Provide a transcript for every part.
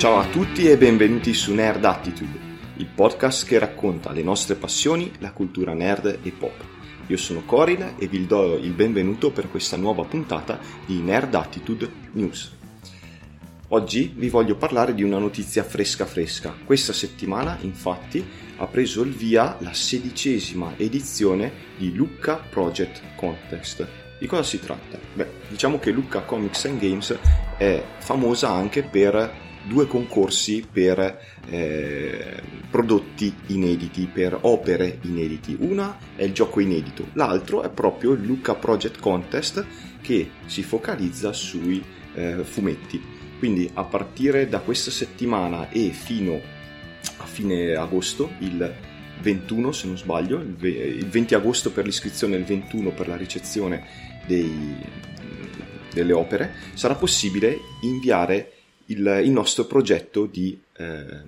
Ciao a tutti e benvenuti su Nerd Attitude, il podcast che racconta le nostre passioni, la cultura nerd e pop. Io sono Corin e vi do il benvenuto per questa nuova puntata di Nerd Attitude News. Oggi vi voglio parlare di una notizia fresca fresca. Questa settimana, infatti, ha preso il via la sedicesima edizione di Lucca Project Contest. Di cosa si tratta? Beh, diciamo che Lucca Comics and Games è famosa anche per due concorsi per eh, prodotti inediti, per opere inediti. Una è il gioco inedito, l'altro è proprio il Lucca Project Contest che si focalizza sui eh, fumetti. Quindi a partire da questa settimana e fino a fine agosto, il 21 se non sbaglio, il 20 agosto per l'iscrizione e il 21 per la ricezione dei, delle opere, sarà possibile inviare il, il nostro progetto di, eh,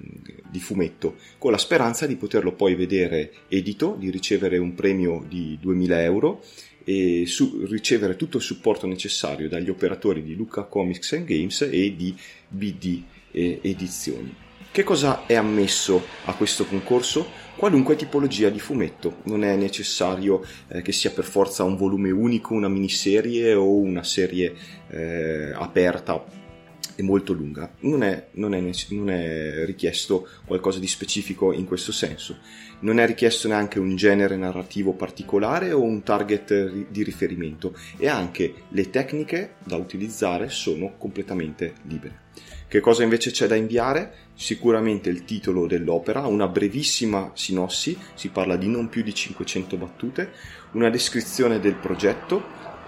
di, fumetto, con la speranza di poterlo poi vedere edito, di ricevere un premio di 2000 euro e su, ricevere tutto il supporto necessario dagli operatori di Luca Comics and Games e di BD Edizioni. Che cosa è ammesso a questo concorso? Qualunque tipologia di fumetto, non è necessario eh, che sia per forza un volume unico, una miniserie o una serie eh, aperta e molto lunga. Non è, non, è, non è richiesto qualcosa di specifico in questo senso. Non è richiesto neanche un genere narrativo particolare o un target di riferimento e anche le tecniche da utilizzare sono completamente libere. Che cosa invece c'è da inviare? Sicuramente il titolo dell'opera, una brevissima sinossi, si parla di non più di 500 battute, una descrizione del progetto,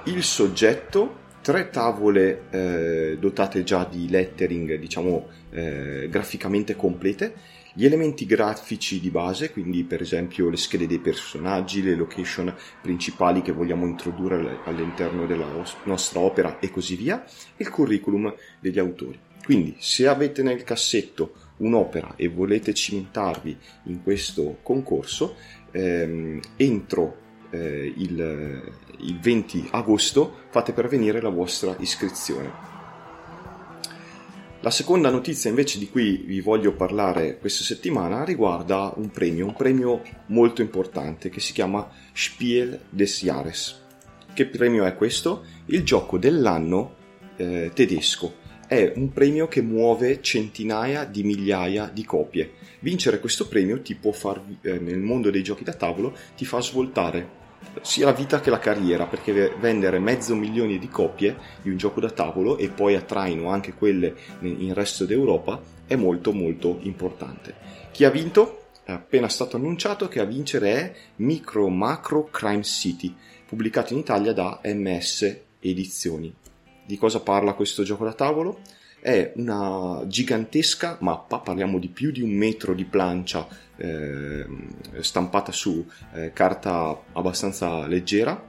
il soggetto, tre tavole eh, dotate già di lettering, diciamo eh, graficamente complete, gli elementi grafici di base, quindi per esempio le schede dei personaggi, le location principali che vogliamo introdurre all'interno della nostra opera e così via, e il curriculum degli autori. Quindi se avete nel cassetto un'opera e volete cimentarvi in questo concorso, ehm, entro eh, il, il 20 agosto fate pervenire la vostra iscrizione. La seconda notizia invece di cui vi voglio parlare questa settimana riguarda un premio, un premio molto importante che si chiama Spiel des Jahres. Che premio è questo? Il gioco dell'anno eh, tedesco è un premio che muove centinaia di migliaia di copie. Vincere questo premio ti può far, eh, nel mondo dei giochi da tavolo, ti fa svoltare sia la vita che la carriera, perché vendere mezzo milione di copie di un gioco da tavolo e poi a anche quelle in resto d'Europa è molto molto importante. Chi ha vinto? È appena stato annunciato che a vincere è Micro Macro Crime City, pubblicato in Italia da MS Edizioni. Di cosa parla questo gioco da tavolo? È una gigantesca mappa, parliamo di più di un metro di plancia eh, stampata su eh, carta abbastanza leggera,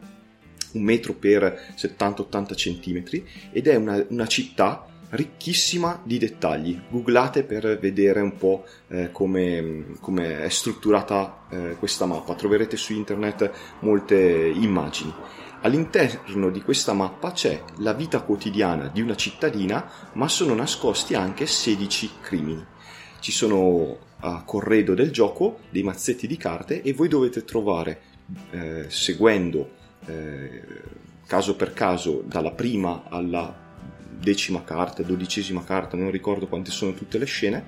un metro per 70-80 centimetri, ed è una, una città ricchissima di dettagli. Googlate per vedere un po' eh, come, come, è strutturata eh, questa mappa. Troverete su internet molte immagini. All'interno di questa mappa c'è la vita quotidiana di una cittadina, ma sono nascosti anche 16 crimini. Ci sono a corredo del gioco dei mazzetti di carte e voi dovete trovare, eh, seguendo eh, caso per caso dalla prima alla decima carta, dodicesima carta, non ricordo quante sono tutte le scene,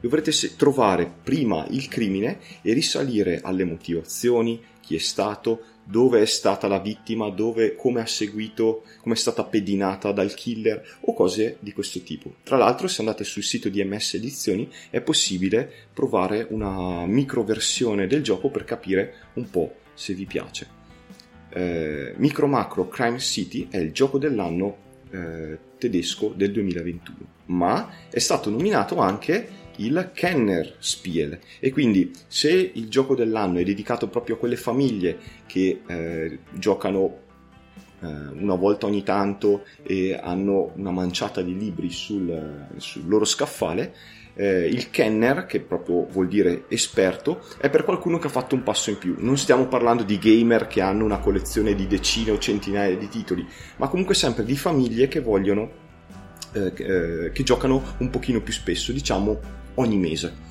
dovrete trovare prima il crimine e risalire alle motivazioni, chi è stato, dove è stata la vittima, dove, come ha seguito, come è stata pedinata dal killer o cose di questo tipo. Tra l'altro, se andate sul sito di MS Edizioni è possibile provare una microversione del gioco per capire un po' se vi piace. Eh, Micro Macro Crime City è il gioco dell'anno eh, tedesco del 2021, ma è stato nominato anche il Kenner Spiel. E quindi se il gioco dell'anno è dedicato proprio a quelle famiglie che eh, giocano eh, una volta ogni tanto e hanno una manciata di libri sul, sul loro scaffale, eh, il Kenner, che proprio vuol dire esperto, è per qualcuno che ha fatto un passo in più. Non stiamo parlando di gamer che hanno una collezione di decine o centinaia di titoli, ma comunque sempre di famiglie che vogliono eh, eh, che giocano un pochino più spesso, diciamo ogni mese.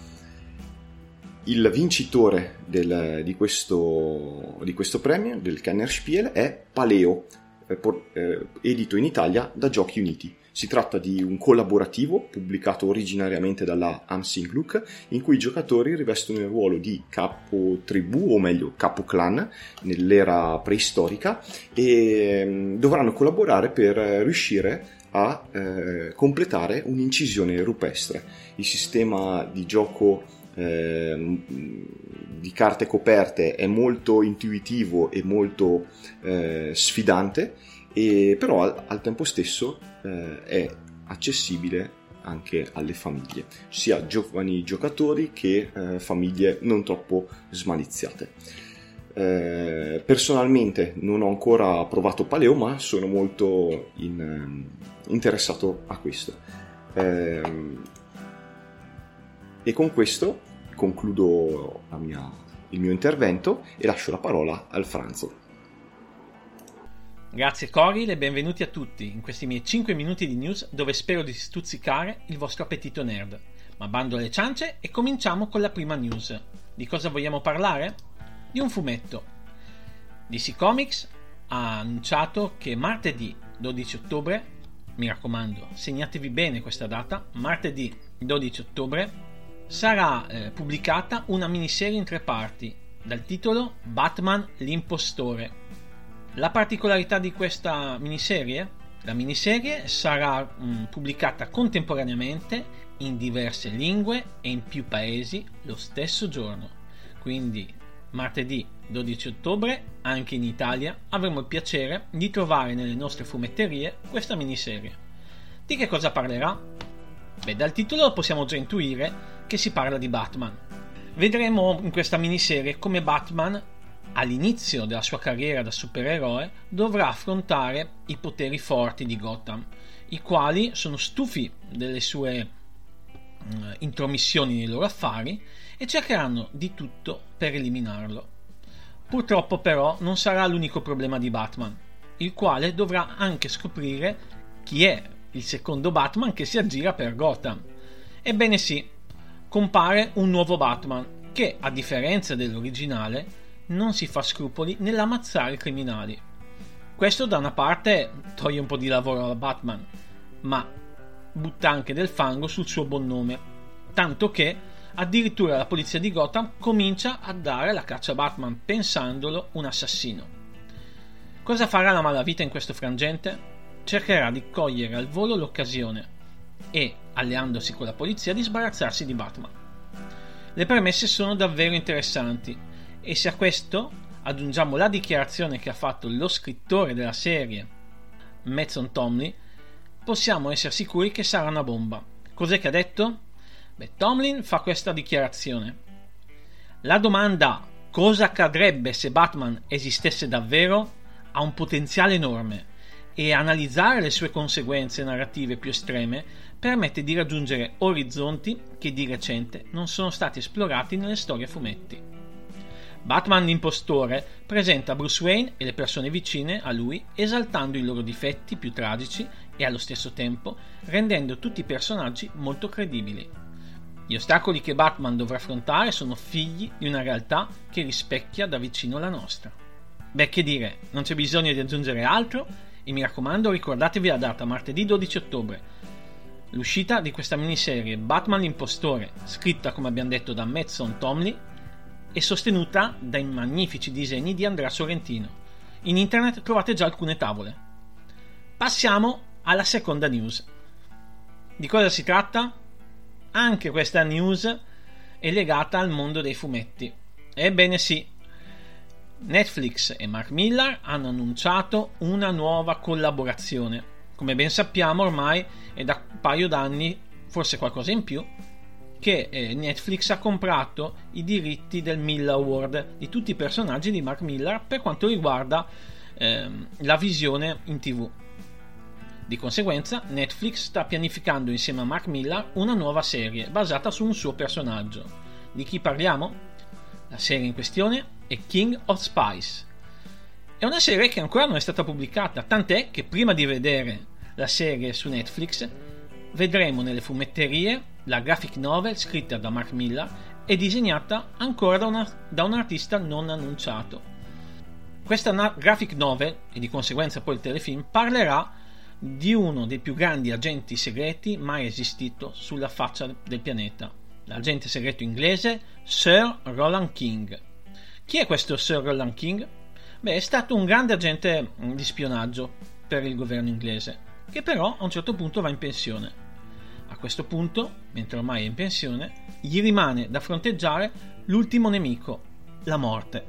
Il vincitore del, di, questo, di, questo, premio, del Kennerspiel, è Paleo, eh, eh, edito in Italia da Giochi Uniti. Si tratta di un collaborativo pubblicato originariamente dalla Amsing Look in cui i giocatori rivestono il ruolo di capo tribù o meglio capo clan nell'era preistorica e mm, dovranno collaborare per riuscire a eh, completare un'incisione rupestre. Il sistema di gioco eh, di carte coperte è molto intuitivo e molto eh, sfidante, e però al, al tempo stesso eh, è accessibile anche alle famiglie, sia giovani giocatori che eh, famiglie non troppo smaliziate. Eh, personalmente non ho ancora provato Paleo, ma sono molto in, ehm, interessato a questo. Eh, e con questo concludo mia, il mio intervento e lascio la parola al Franzo. Grazie Coril e benvenuti a tutti in questi miei 5 minuti di news dove spero di stuzzicare il vostro appetito nerd. Ma bando alle ciance e cominciamo con la prima news. Di cosa vogliamo parlare? Di un fumetto. DC Comics ha annunciato che martedì 12 ottobre, mi raccomando, segnatevi bene questa data, martedì 12 ottobre sarà eh, pubblicata una miniserie in tre parti dal titolo Batman l'impostore la particolarità di questa miniserie? La miniserie sarà mh, mm, pubblicata contemporaneamente in diverse lingue e in più paesi lo stesso giorno. Quindi martedì 12 ottobre, anche in Italia, avremo il piacere di trovare nelle nostre fumetterie questa miniserie. Di che cosa parlerà? Beh, dal titolo possiamo già intuire che si parla di Batman. Vedremo in questa miniserie come Batman all'inizio della sua carriera da supereroe dovrà affrontare i poteri forti di Gotham, i quali sono stufi delle sue uh, intromissioni nei loro affari e cercheranno di tutto per eliminarlo. Purtroppo però non sarà l'unico problema di Batman, il quale dovrà anche scoprire chi è il secondo Batman che si aggira per Gotham. Ebbene sì, compare un nuovo Batman che, a differenza dell'originale, non si fa scrupoli nell'ammazzare i criminali. Questo da una parte toglie un po' di lavoro a Batman, ma butta anche del fango sul suo buon nome, tanto che addirittura la polizia di Gotham comincia a dare la caccia a Batman pensandolo un assassino. Cosa farà la malavita in questo frangente? Cercherà di cogliere al volo l'occasione e, alleandosi con la polizia, di sbarazzarsi di Batman. Le premesse sono davvero interessanti e se a questo aggiungiamo la dichiarazione che ha fatto lo scrittore della serie, Mason Tomlin, possiamo essere sicuri che sarà una bomba. Cos'è che ha detto? Beh, Tomlin fa questa dichiarazione. La domanda cosa accadrebbe se Batman esistesse davvero ha un potenziale enorme e analizzare le sue conseguenze narrative più estreme permette di raggiungere orizzonti che di recente non sono stati esplorati nelle storie a fumetti. Batman l'impostore presenta Bruce Wayne e le persone vicine a lui esaltando i loro difetti più tragici e allo stesso tempo rendendo tutti i personaggi molto credibili. Gli ostacoli che Batman dovrà affrontare sono figli di una realtà che rispecchia da vicino la nostra. Beh, che dire, non c'è bisogno di aggiungere altro e mi raccomando ricordatevi la data, martedì 12 ottobre. L'uscita di questa miniserie Batman l'impostore, scritta come abbiamo detto da Mattson Tomley e sostenuta dai magnifici disegni di Andrea Sorrentino. In internet trovate già alcune tavole. Passiamo alla seconda news. Di cosa si tratta? Anche questa news è legata al mondo dei fumetti. Ebbene sì, Netflix e Mark Millar hanno annunciato una nuova collaborazione. Come ben sappiamo ormai è da un paio d'anni, forse qualcosa in più, che eh, Netflix ha comprato i diritti del Miller Award di tutti i personaggi di Mark Millar per quanto riguarda ehm, la visione in tv. Di conseguenza, Netflix sta pianificando insieme a Mark Millar una nuova serie basata su un suo personaggio. Di chi parliamo? La serie in questione è King of Spice. È una serie che ancora non è stata pubblicata, tant'è che prima di vedere la serie su Netflix vedremo nelle fumetterie la graphic novel scritta da Mark Miller e disegnata ancora da, una, da un artista non annunciato. Questa graphic novel, e di conseguenza poi il telefilm, parlerà di uno dei più grandi agenti segreti mai esistito sulla faccia del pianeta, l'agente segreto inglese Sir Roland King. Chi è questo Sir Roland King? Beh, è stato un grande agente mm, di spionaggio per il governo inglese, che però a un certo punto va in pensione. Questo punto, mentre ormai è in pensione, gli rimane da fronteggiare l'ultimo nemico, la morte.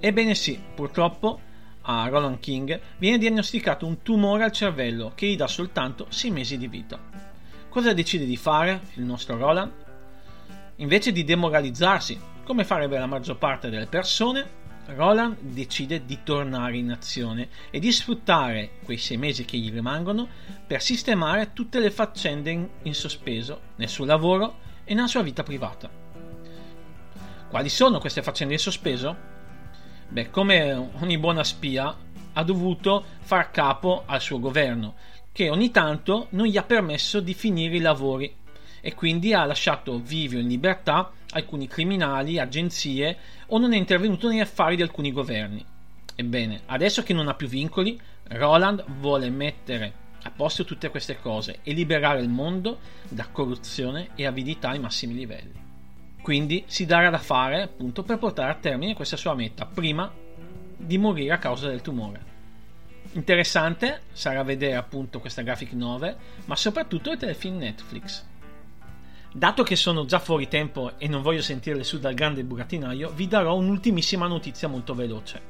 Ebbene sì, purtroppo a Roland King viene diagnosticato un tumore al cervello che gli dà soltanto 6 mesi di vita. Cosa decide di fare il nostro Roland? Invece di demoralizzarsi, come farebbe la maggior parte delle persone, Roland decide di tornare in azione e di sfruttare quei sei mesi che gli rimangono per sistemare tutte le faccende in, in sospeso nel suo lavoro e nella sua vita privata. Quali sono queste faccende in sospeso? Beh, come ogni buona spia, ha dovuto far capo al suo governo, che ogni tanto non gli ha permesso di finire i lavori e quindi ha lasciato vivere in libertà alcuni criminali, agenzie o non è intervenuto negli affari di alcuni governi. Ebbene, adesso che non ha più vincoli, Roland vuole mettere a posto tutte queste cose e liberare il mondo da corruzione e avidità ai massimi livelli. Quindi si darà da fare appunto per portare a termine questa sua meta prima di morire a causa del tumore. Interessante sarà vedere appunto questa graphic novel, ma soprattutto il telefilm Netflix. Dato che sono già fuori tempo e non voglio sentirle su dal grande burattinaio, vi darò un'ultimissima notizia molto veloce.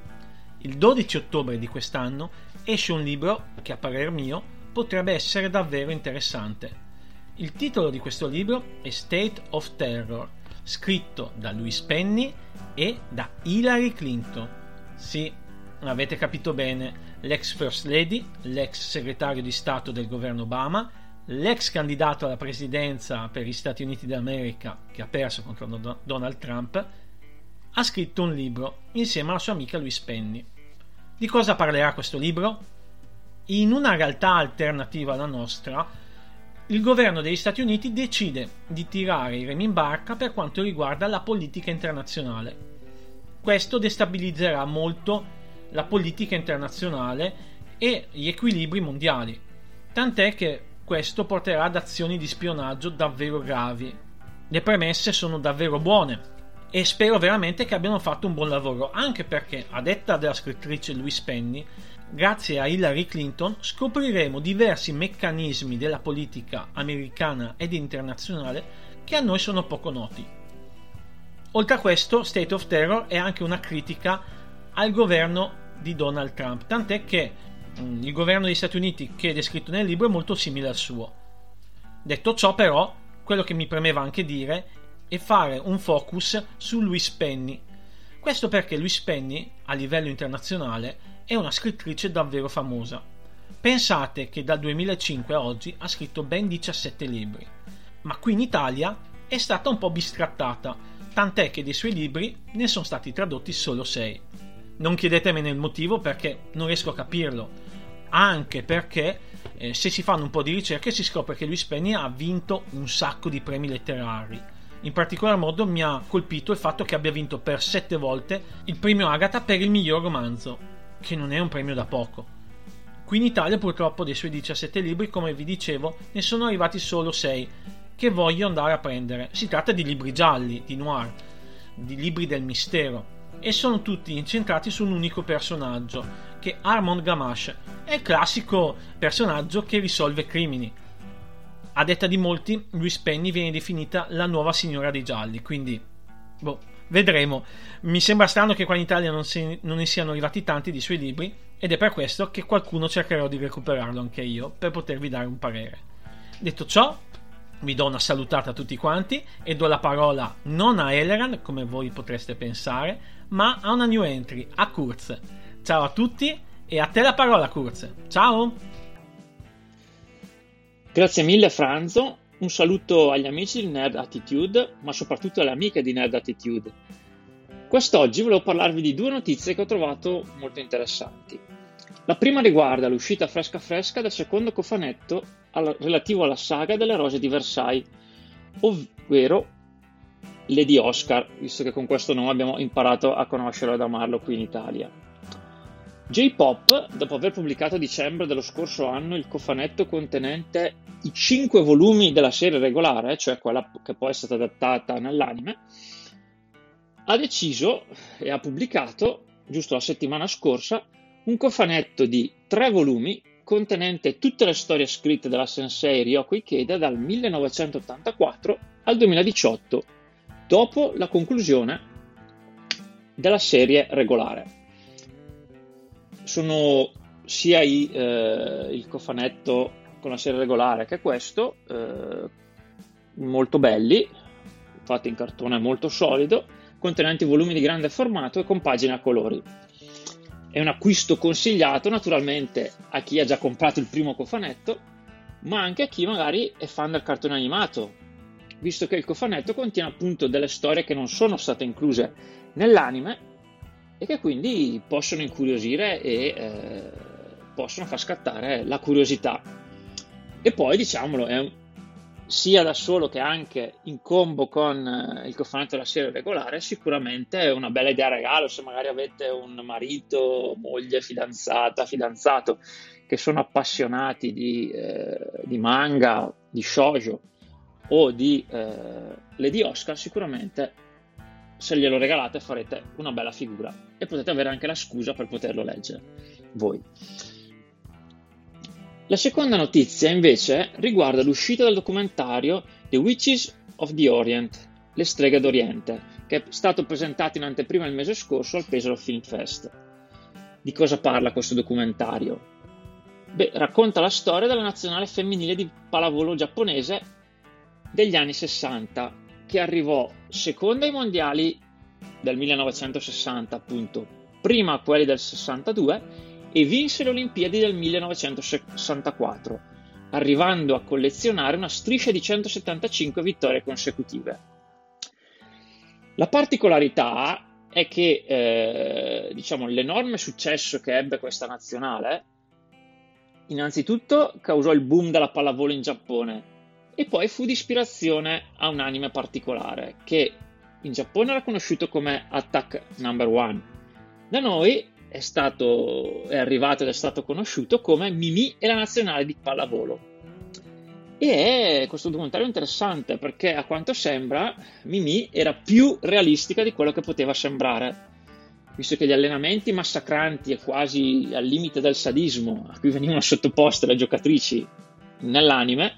Il 12 ottobre di quest'anno esce un libro che a parer mio potrebbe essere davvero interessante. Il titolo di questo libro è State of Terror scritto da Louis Penny e da Hillary Clinton. Sì, avete capito bene, l'ex First Lady, l'ex segretario di Stato del governo Obama, l'ex candidato alla presidenza per gli Stati Uniti d'America che ha perso contro Donald Trump, ha scritto un libro insieme alla sua amica Louise Penny. Di cosa parlerà questo libro? In una realtà alternativa alla nostra, il governo degli Stati Uniti decide di tirare i remi in barca per quanto riguarda la politica internazionale. Questo destabilizzerà molto la politica internazionale e gli equilibri mondiali, tant'è che questo porterà ad azioni di spionaggio davvero gravi. Le premesse sono davvero buone e spero veramente che abbiano fatto un buon lavoro, anche perché, a detta della scrittrice Louise Penny, grazie a Hillary Clinton scopriremo diversi meccanismi della politica americana ed internazionale che a noi sono poco noti. Oltre a questo, State of Terror è anche una critica al governo di Donald Trump, tant'è che il governo degli Stati Uniti che è descritto nel libro è molto simile al suo. Detto ciò, però, quello che mi premeva anche dire è fare un focus su Louis Penny. Questo perché Louis Penny, a livello internazionale, è una scrittrice davvero famosa. Pensate che dal 2005 a oggi ha scritto ben 17 libri, ma qui in Italia è stata un po' bistrattata, tant'è che dei suoi libri ne sono stati tradotti solo 6. Non chiedetemene il motivo perché non riesco a capirlo, anche perché eh, se si fanno un po' di ricerche si scopre che Luis Penny ha vinto un sacco di premi letterari. In particolar modo mi ha colpito il fatto che abbia vinto per 7 volte il premio Agatha per il miglior romanzo, che non è un premio da poco. Qui in Italia purtroppo dei suoi 17 libri, come vi dicevo, ne sono arrivati solo 6 che voglio andare a prendere. Si tratta di libri gialli, di noir, di libri del mistero e sono tutti incentrati su un unico personaggio, che è Armand Gamache. È il classico personaggio che risolve crimini. A detta di molti, Louise Penny viene definita la nuova signora dei gialli, quindi boh, Vedremo. Mi sembra strano che qua in Italia non, si, non ne siano arrivati tanti di suoi libri ed è per questo che qualcuno cercherò di recuperarlo anche io per potervi dare un parere. Detto ciò, vi do una salutata a tutti quanti e do la parola non a Eleran, come voi potreste pensare, ma a una new entry, a Kurz. Ciao a tutti e a te la parola Kurz. Ciao! Grazie mille Franzo un saluto agli amici di Nerd Attitude, ma soprattutto alle amiche di Nerd Attitude. Quest'oggi volevo parlarvi di due notizie che ho trovato molto interessanti. La prima riguarda l'uscita fresca fresca del secondo cofanetto al, relativo alla saga delle rose di Versailles, ovvero Lady Oscar, visto che con questo nome abbiamo imparato a conoscerlo ed amarlo qui in Italia. J-Pop, dopo aver pubblicato a dicembre dello scorso anno il cofanetto contenente i cinque volumi della serie regolare, cioè quella che poi è stata adattata nell'anime, ha deciso e ha pubblicato, giusto la settimana scorsa, un cofanetto di tre volumi contenente tutte le storie scritte dalla sensei Ryoko Ikeda dal 1984 al 2018, dopo la conclusione della serie regolare sono sia i, eh, il cofanetto con la serie regolare che questo, eh, molto belli, fatti in cartone molto solido, contenenti volumi di grande formato e con pagine a colori. È un acquisto consigliato naturalmente a chi ha già comprato il primo cofanetto, ma anche a chi magari è fan del cartone animato, visto che il cofanetto contiene appunto delle storie che non sono state incluse nell'anime e che quindi possono incuriosire e eh, possono far scattare la curiosità. E poi diciamolo, è un, sia da solo che anche in combo con eh, il cofanetto della serie regolare, sicuramente è una bella idea regalo se magari avete un marito, moglie, fidanzata, fidanzato che sono appassionati di, eh, di manga, di shoujo o di eh, Lady Oscar, sicuramente se glielo regalate farete una bella figura e potete avere anche la scusa per poterlo leggere voi. La seconda notizia invece riguarda l'uscita del documentario The Witches of the Orient, le streghe d'Oriente, che è stato presentato in anteprima il mese scorso al Pesaro Film Fest. Di cosa parla questo documentario? Beh, racconta la storia della nazionale femminile di pallavolo giapponese degli anni 60 che arrivò seconda ai mondiali del 1960, appunto, prima a quelli del 62 e vinse le Olimpiadi del 1964, arrivando a collezionare una striscia di 175 vittorie consecutive. La particolarità è che eh, diciamo, l'enorme successo che ebbe questa nazionale innanzitutto causò il boom della pallavolo in Giappone e poi fu di ispirazione a un anime particolare che in Giappone era conosciuto come Attack Number One. Da noi è, stato, è arrivato ed è stato conosciuto come Mimi e la nazionale di pallavolo. E è questo documentario interessante perché a quanto sembra Mimi era più realistica di quello che poteva sembrare, visto che gli allenamenti massacranti e quasi al limite del sadismo a cui venivano sottoposte le giocatrici nell'anime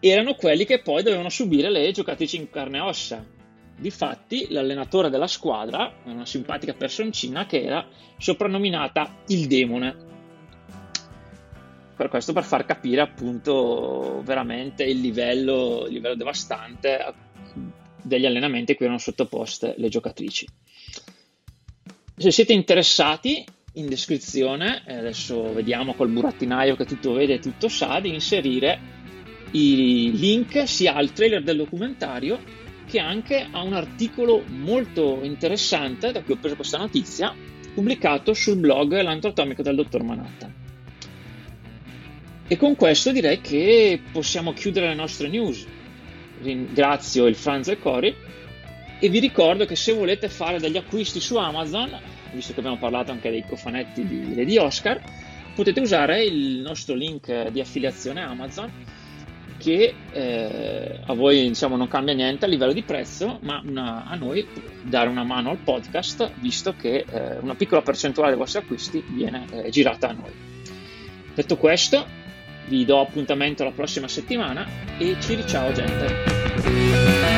erano quelli che poi dovevano subire le giocatrici in carne e ossa. Difatti, l'allenatore della squadra, una simpatica personcina che era soprannominata il demone. Per questo per far capire appunto veramente il livello, il livello devastante degli allenamenti a cui erano sottoposte le giocatrici. Se siete interessati, in descrizione, adesso vediamo col burattinaio che tutto vede e tutto sa, di inserire i link sia al trailer del documentario che anche a un articolo molto interessante da cui ho preso questa notizia pubblicato sul blog L'antroatomico del dottor Manhattan. E con questo direi che possiamo chiudere le nostre news. Ringrazio il Franz e Cori e vi ricordo che se volete fare degli acquisti su Amazon, visto che abbiamo parlato anche dei cofanetti di Lady Oscar, potete usare il nostro link di affiliazione Amazon che eh, a voi diciamo, non cambia niente a livello di prezzo, ma una, a noi dare una mano al podcast, visto che eh, una piccola percentuale dei vostri acquisti viene eh, girata a noi. Detto questo, vi do appuntamento la prossima settimana e ci ciao gente!